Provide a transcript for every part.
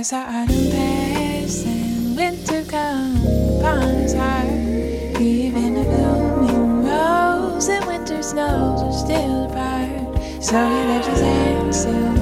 As the autumn passes and winter comes upon us hard, even the blooming rose and winter snows are still apart. So he left his hand still.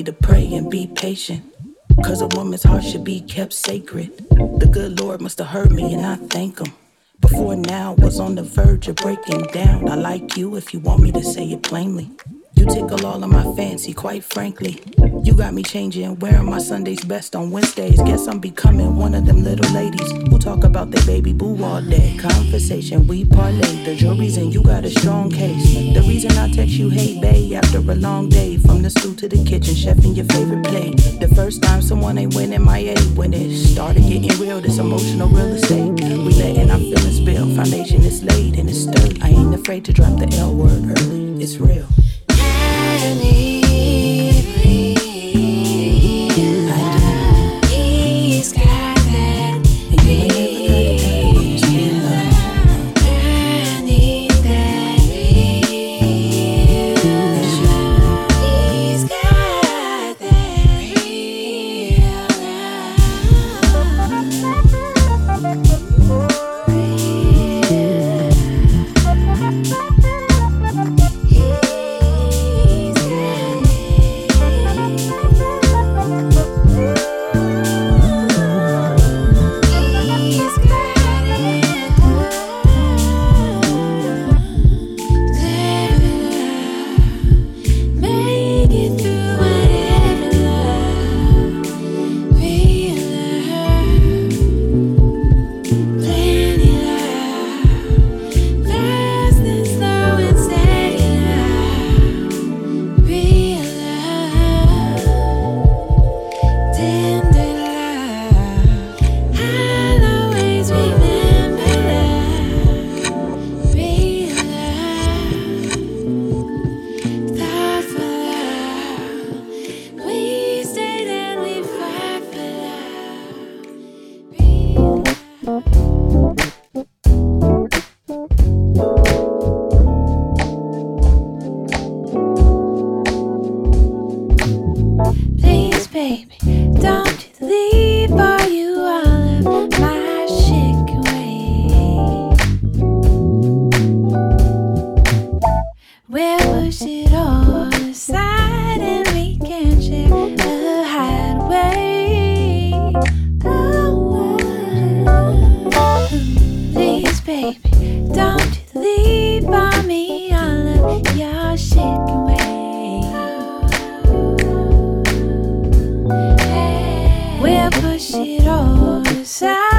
Me to pray and be patient. Cause a woman's heart should be kept sacred. The good Lord must have heard me and I thank him. Before now was on the verge of breaking down. I like you if you want me to say it plainly. You tickle all of my fancy, quite frankly. You got me changing, wearing my Sunday's best on Wednesdays. Guess I'm becoming one of them little ladies who talk about their baby boo all day. Conversation, we parlay. The jury's in, you got a strong case. The reason I text you, hey, babe, after a long day. From the stool to the kitchen, chef in your favorite plate. The first time someone ain't winning my A. When it started getting real, this emotional real estate. We letting our feelings build. Foundation is laid and it's sturdy. I ain't afraid to drop the L word early. It's real. He's Yeah.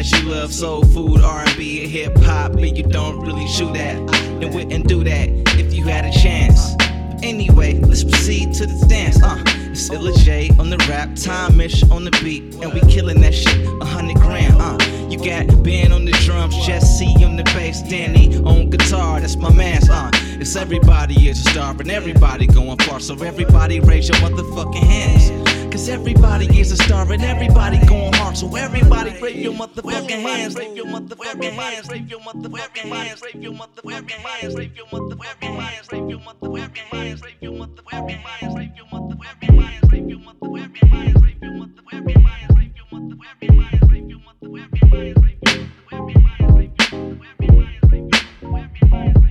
That you love soul food, R&B, and hip hop, and you don't really shoot that. And wouldn't do that if you had a chance. Anyway, let's proceed to the dance. Uh, it's Illa J on the rap, Tom Misch on the beat, and we killing that shit a hundred grand. Uh, you got Ben on the drums, Jesse on the bass, Danny on guitar. That's my man's. Uh, it's everybody is a star, and everybody going far. So everybody raise your motherfucking hands. Cause everybody is a star and everybody going hard. So everybody raise your motherfucking hands. Raise your motherfucking hands. Raise your motherfucking hands. Raise your motherfucking hands. Raise your motherfucking hands. Raise your motherfucking hands. Raise your motherfucking hands. Raise your motherfucking hands. Raise your motherfucking hands. Raise your motherfucking hands. Raise your motherfucking hands. Raise your motherfucking hands. Raise Where everybody raise your motherfucking hands,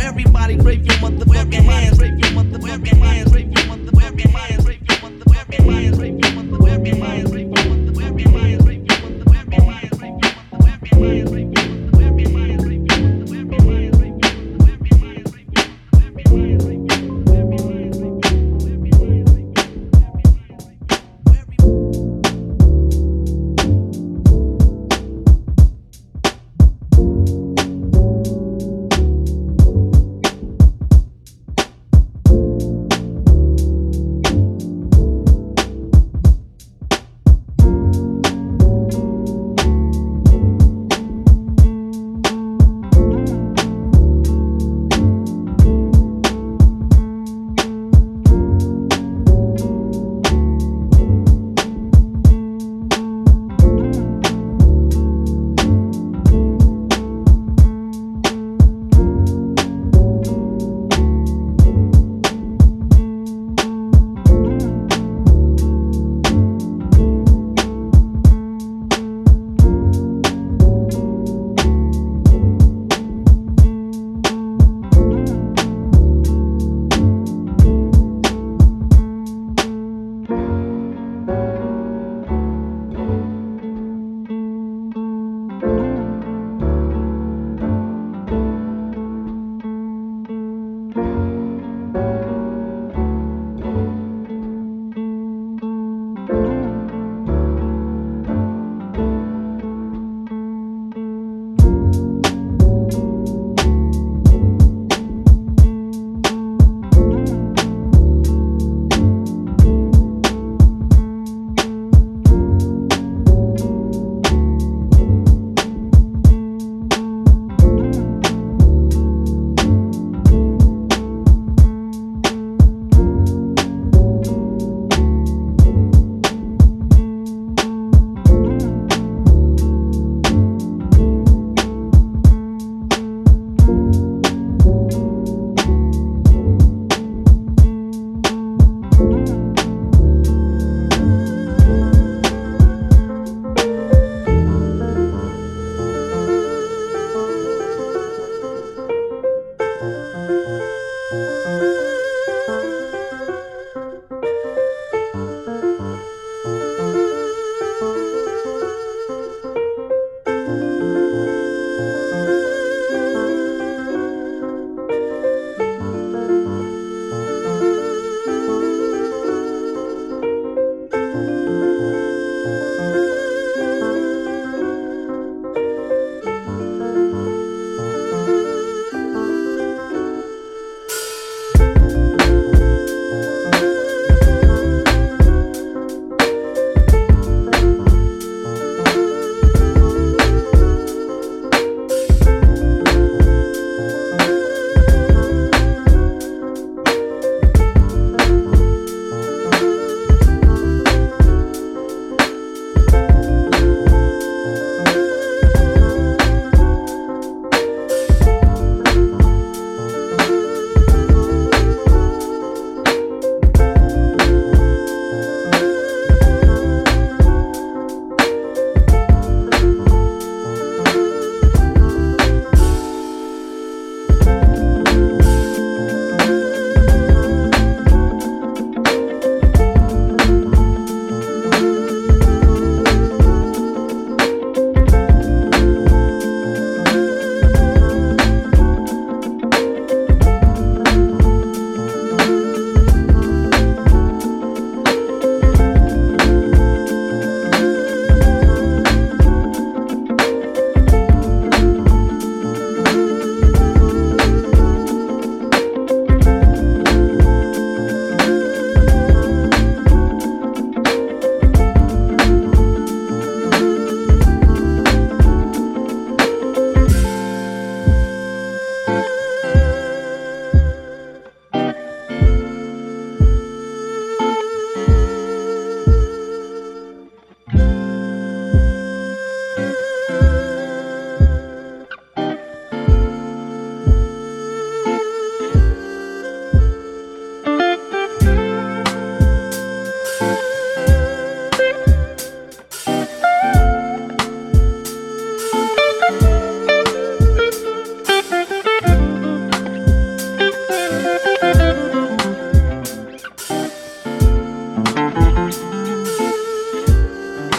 Everybody wave your motherfucking hands. Wave your motherfucking hands. Wave your motherfucking hands. Wave your motherfucking hands. Wave your motherfucking hands. Wave your motherfucking hands. Wave your motherfucking hands. Wave your motherfucking hands.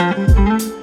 Música